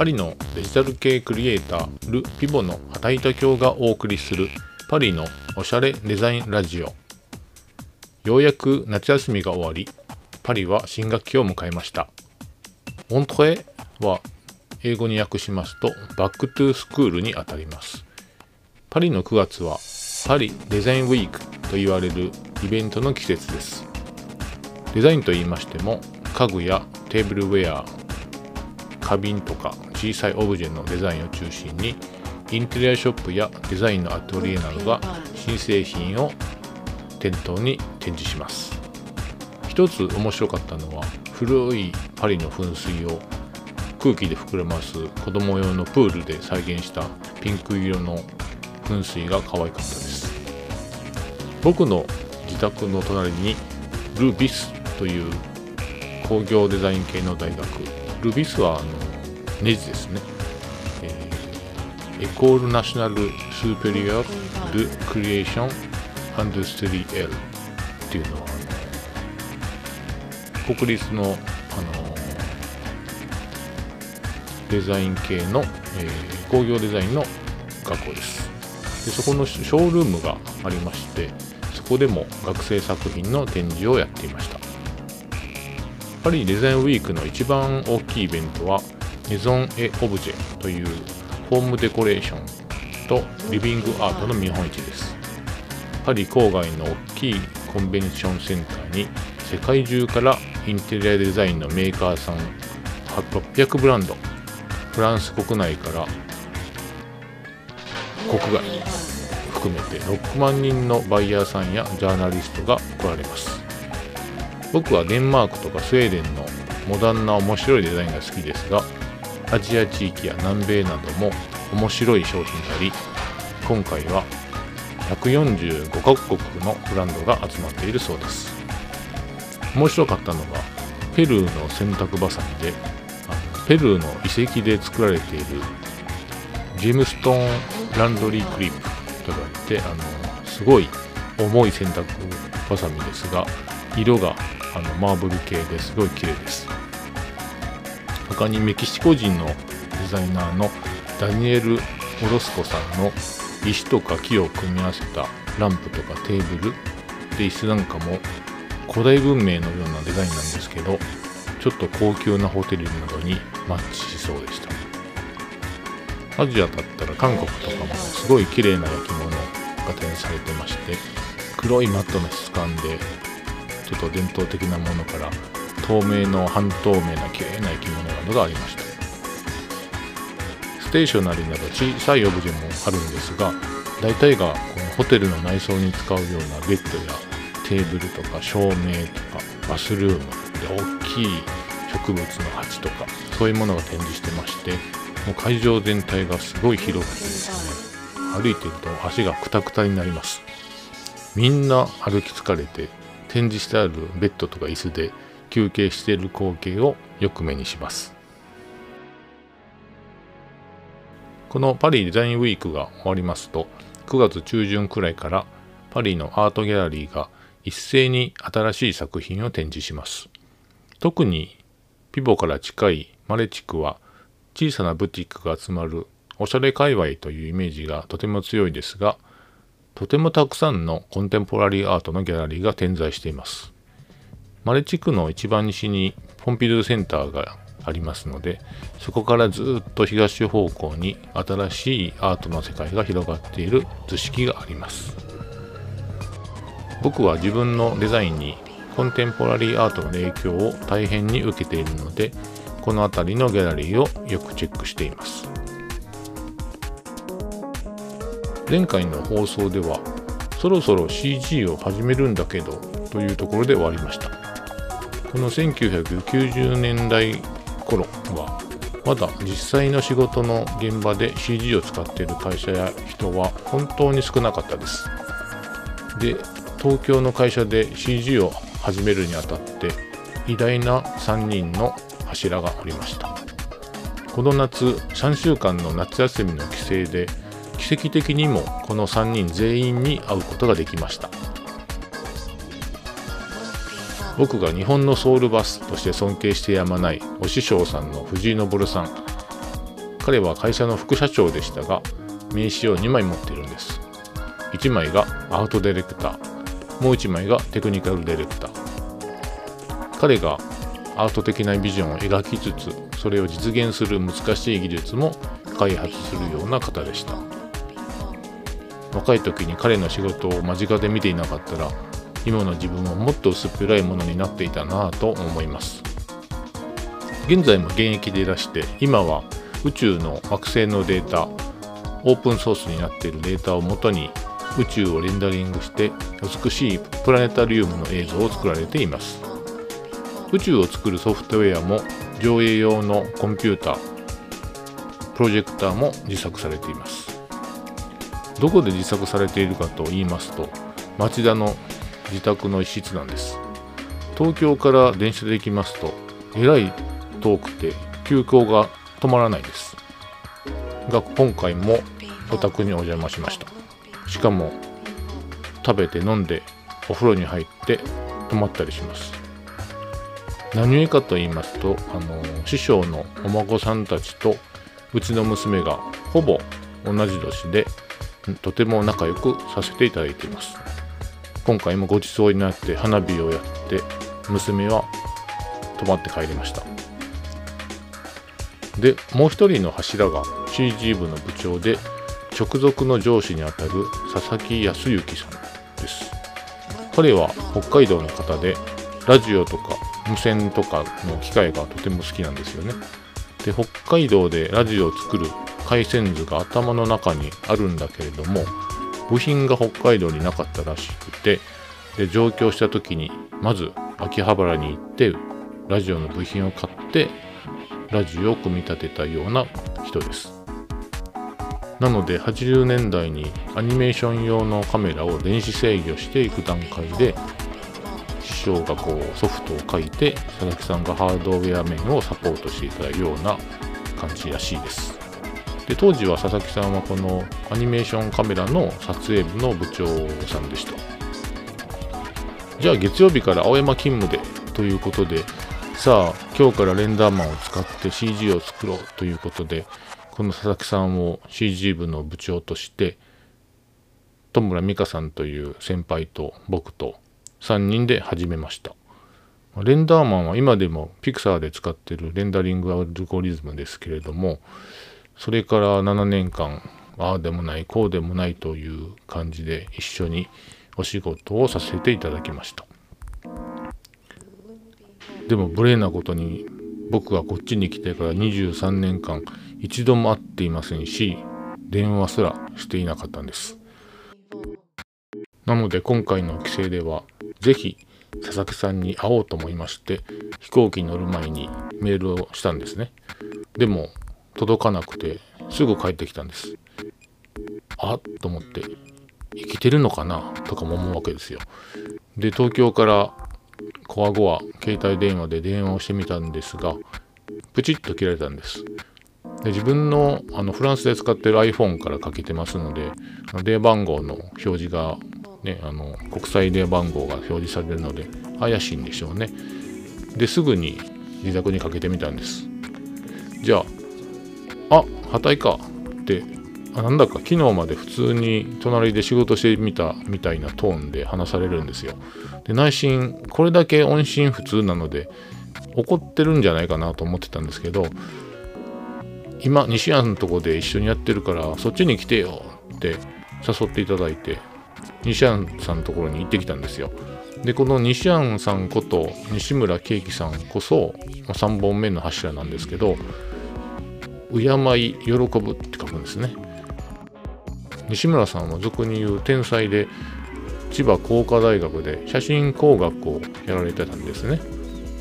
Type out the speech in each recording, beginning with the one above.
パリのデジタル系クリエイタール・ピボの畑板京がお送りするパリのおしゃれデザインラジオ。ようやく夏休みが終わりパリは新学期を迎えました。モントレは英語に訳しますとバックトゥスクールにあたります。パリの9月はパリデザインウィークと言われるイベントの季節です。デザインと言いましても家具やテーブルウェア花瓶とか小さいオブジェのデザインを中心にインテリアショップやデザインのアトリエなどが新製品を店頭に展示します。一つ面白かったのは古いパリの噴水を空気で膨らます子供用のプールで再現したピンク色の噴水が可愛かったです。僕の自宅の隣にルビスという工業デザイン系の大学。ルビスはあのネジですね、えー、エコールナショナル・スーペリアル・クリエーション・アンドストリエルっていうのは国立のあのデザイン系の、えー、工業デザインの学校です。でそこのショールームがありましてそこでも学生作品の展示をやっていました。パリデザインウィークの一番大きいイベントはメゾン・エ・オブジェというホームデコレーションとリビングアートの見本市です。パリ郊外の大きいコンベンションセンターに世界中からインテリアデザインのメーカーさん600ブランド。フランス国内から国外含めて6万人のバイヤーさんやジャーナリストが来られます。僕はデンマークとかスウェーデンのモダンな面白いデザインが好きですがアジア地域や南米なども面白い商品があり今回は145カ国のブランドが集まっているそうです。面白かったのがペルーの洗濯バサミでペルーの遺跡で作られているジェムストーンランドリークリップとかってあのすごい重い洗濯バサミですが色があのマーブル系ですごい綺麗です。他にメキシコ人のデザイナーのダニエル・オロスコさんの石とか木を組み合わせたランプとかテーブルで椅子なんかも古代文明のようなデザインなんですけどちょっと高級なホテルなどにマッチしそうでした。アジアだったら韓国とかもすごい綺麗な焼き物が展示されてまして黒いマットな質感でちょっと伝統的なものから透明の半透明な綺麗な生き物などがありました。ステーショナリーなど小さいオブジェもあるんですが大体がこのホテルの内装に使うようなベッドやテーブルとか照明とかバスルームで大きい植物の鉢とかそういうものが展示してましてもう会場全体がすごい広くてですね歩いてると足がクタクタになります。みんな歩き疲れて展示してあるベッドとか椅子で休憩している光景をよく目にします。このパリデザインウィークが終わりますと9月中旬くらいからパリのアートギャラリーが一斉に新しい作品を展示します。特にピボから近いマレ地区は小さなブティックが集まるおしゃれ界隈というイメージがとても強いですがとてもたくさんのコンテンポラリーアートのギャラリーが点在しています。マレ地区の一番西にポンピドゥセンターがありますのでそこからずっと東方向に新しいアートの世界が広がっている図式があります。僕は自分のデザインにコンテンポラリーアートの影響を大変に受けているのでこの辺りのギャラリーをよくチェックしています。前回の放送ではそろそろ CG を始めるんだけどというところで終わりました。この1990年代頃はまだ実際の仕事の現場で CG を使っている会社や人は本当に少なかったです。で東京の会社で CG を始めるにあたって偉大な3人の柱がおりました。この夏3週間の夏休みの帰省で奇跡的にもこの3人全員に会うことができました。僕が日本のソウルバスとして尊敬してやまないお師匠さんの藤井昇さん。彼は会社の副社長でしたが名刺を2枚持っているんです。1枚がアートディレクター。もう1枚がテクニカルディレクター。彼がアート的なビジョンを描きつつそれを実現する難しい技術も開発するような方でした。若い時に彼の仕事を間近で見ていなかったら今の自分はもっと薄っぺらいものになっていたなぁと思います。現在も現役でいらして今は宇宙の惑星のデータオープンソースになっているデータをもとに宇宙をレンダリングして美しいプラネタリウムの映像を作られています。宇宙を作るソフトウェアも上映用のコンピュータープロジェクターも自作されています。どこで自作されているかと言いますと町田の自宅の一室なんです。東京から電車で行きますとえらい遠くて急行が止まらないです。が今回もお宅にお邪魔しました。しかも食べて飲んでお風呂に入って泊まったりします。何故かと言いますとあの師匠のお孫さんたちとうちの娘がほぼ同じ年でとても仲良くさせていただいています。今回もごちそうになって花火をやって娘は泊まって帰りました。でもう一人の柱が CG 部の部長で直属の上司にあたる佐々木康之さんです。彼は北海道の方でラジオとか無線とかの機械がとても好きなんですよね。で北海道でラジオを作る回線図が頭の中にあるんだけれども部品が北海道になかったらしくてで上京した時にまず秋葉原に行ってラジオの部品を買ってラジオを組み立てたような人です。なので80年代にアニメーション用のカメラを電子制御していく段階で師匠がこうソフトを書いて佐々木さんがハードウェア面をサポートしていただくような感じらしいです。で当時は佐々木さんはこのアニメーションカメラの撮影部の部長さんでした。じゃあ月曜日から青山勤務でということでさあ今日からレンダーマンを使って CG を作ろうということでこの佐々木さんを CG 部の部長として戸村美香さんという先輩と僕と3人で始めました。レンダーマンは今でもピクサーで使ってるレンダリングアルゴリズムですけれどもそれから7年間ああでもないこうでもないという感じで一緒にお仕事をさせていただきました。でも無礼なことに僕はこっちに来てから23年間一度も会っていませんし電話すらしていなかったんです。なので今回の帰省では是非佐々木さんに会おうと思いまして飛行機に乗る前にメールをしたんですね。でも届かなくてすぐ帰ってきたんです。あっと思って生きてるのかな？とかも思うわけですよ。で東京からコア後は携帯電話で電話をしてみたんですがプチッと切られたんです。で自分のあのフランスで使ってる iPhone からかけてますので電話番号の表示が、ね、あの国際電話番号が表示されるので怪しいんでしょうね。ですぐに自宅にかけてみたんです。じゃああ破退か。ってあなんだか昨日まで普通に隣で仕事してみたみたいなトーンで話されるんですよ。で内心これだけ音信不通なので怒ってるんじゃないかなと思ってたんですけど今西安のとこで一緒にやってるからそっちに来てよって誘っていただいて西安さんのところに行ってきたんですよ。でこの西安さんこと西村圭樹さんこそ3本目の柱なんですけど敬い喜ぶって書くんですね西村さんは俗に言う天才で千葉工科大学で写真工学をやられてたんですね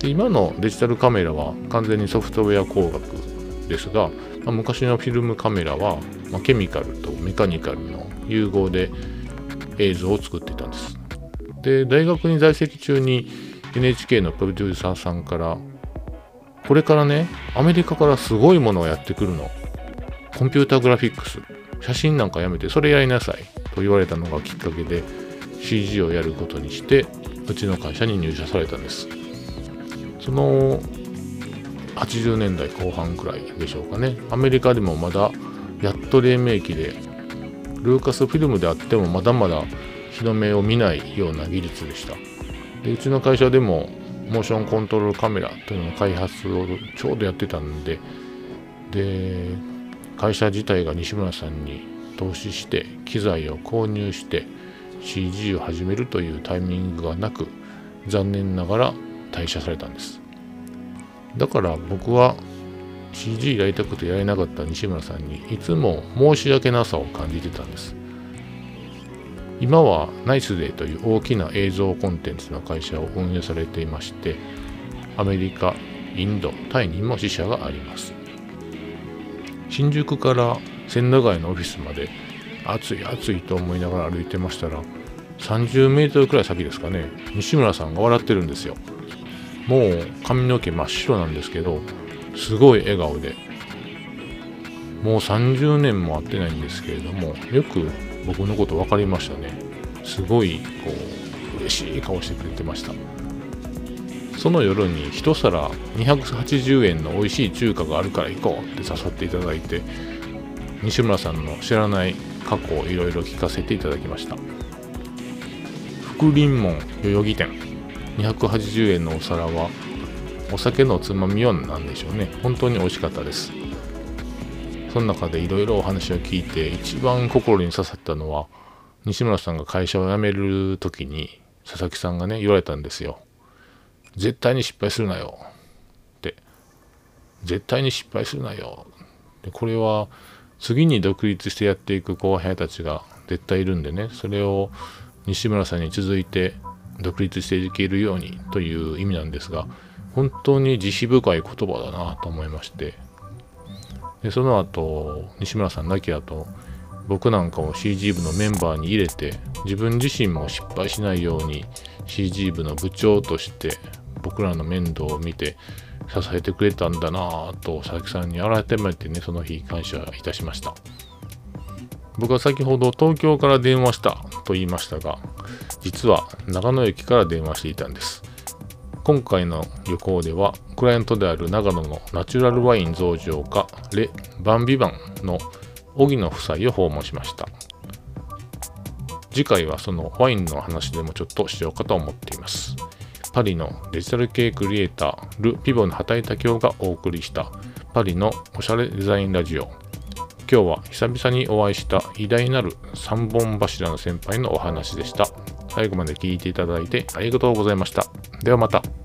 で今のデジタルカメラは完全にソフトウェア工学ですが、まあ、昔のフィルムカメラは、まあ、ケミカルとメカニカルの融合で映像を作っていたんです。で大学に在籍中に NHK のプロデューサーさんからこれからねアメリカからすごいものをやってくるの。コンピュータグラフィックス。写真なんかやめてそれやりなさい。と言われたのがきっかけで CG をやることにしてうちの会社に入社されたんです。その80年代後半くらいでしょうかね。アメリカでもまだやっと黎明期でルーカスフィルムであってもまだまだ日の目を見ないような技術でした。でうちの会社でもモーションコントロールカメラというのの開発をちょうどやってたんでで会社自体が西村さんに投資して機材を購入して CG を始めるというタイミングがなく残念ながら退社されたんです。だから僕は CG やりたくてやれなかった西村さんにいつも申し訳なさを感じてたんです。今はナイスデーという大きな映像コンテンツの会社を運営されていましてアメリカインドタイにも支社があります。新宿から千駄ヶ谷のオフィスまで暑い暑いと思いながら歩いてましたら30メートルくらい先ですかね西村さんが笑ってるんですよ。もう髪の毛真っ白なんですけどすごい笑顔で。もう30年も会ってないんですけれどもよく僕のこと分かりましたね。すごいこう嬉しい顔してくれてました。その夜に一皿280円の美味しい中華があるから行こうって誘っていただいて西村さんの知らない過去をいろいろ聞かせていただきました。福臨門代々木店280円のお皿はお酒のつまみ用なんでしょうね。本当に美味しかったです。その中でいろいろお話を聞いて一番心に刺さったのは西村さんが会社を辞める時に佐々木さんがね言われたんですよ。絶対に失敗するなよ。って。絶対に失敗するなよ。でこれは次に独立してやっていく後輩たちが絶対いるんでね。それを西村さんに続いて独立していけるようにという意味なんですが本当に慈悲深い言葉だなと思いまして。でその後西村さん亡き後僕なんかを CG 部のメンバーに入れて自分自身も失敗しないように CG 部の部長として僕らの面倒を見て支えてくれたんだなぁと佐々木さんに改めてねその日感謝いたしました。僕は先ほど東京から電話したと言いましたが実は長野駅から電話していたんです。今回の旅行ではクライアントである長野のナチュラルワイン増上家レ・バンビバンの荻野夫妻を訪問しました。次回はそのワインの話でもちょっとしようかと思っています。パリのデジタル系クリエイタール・ピボンの畑井武雄がお送りしたパリのおしゃれデザインラジオ。今日は久々にお会いした偉大なる三本柱の先輩のお話でした。最後まで聞いていただいてありがとうございましたではまた。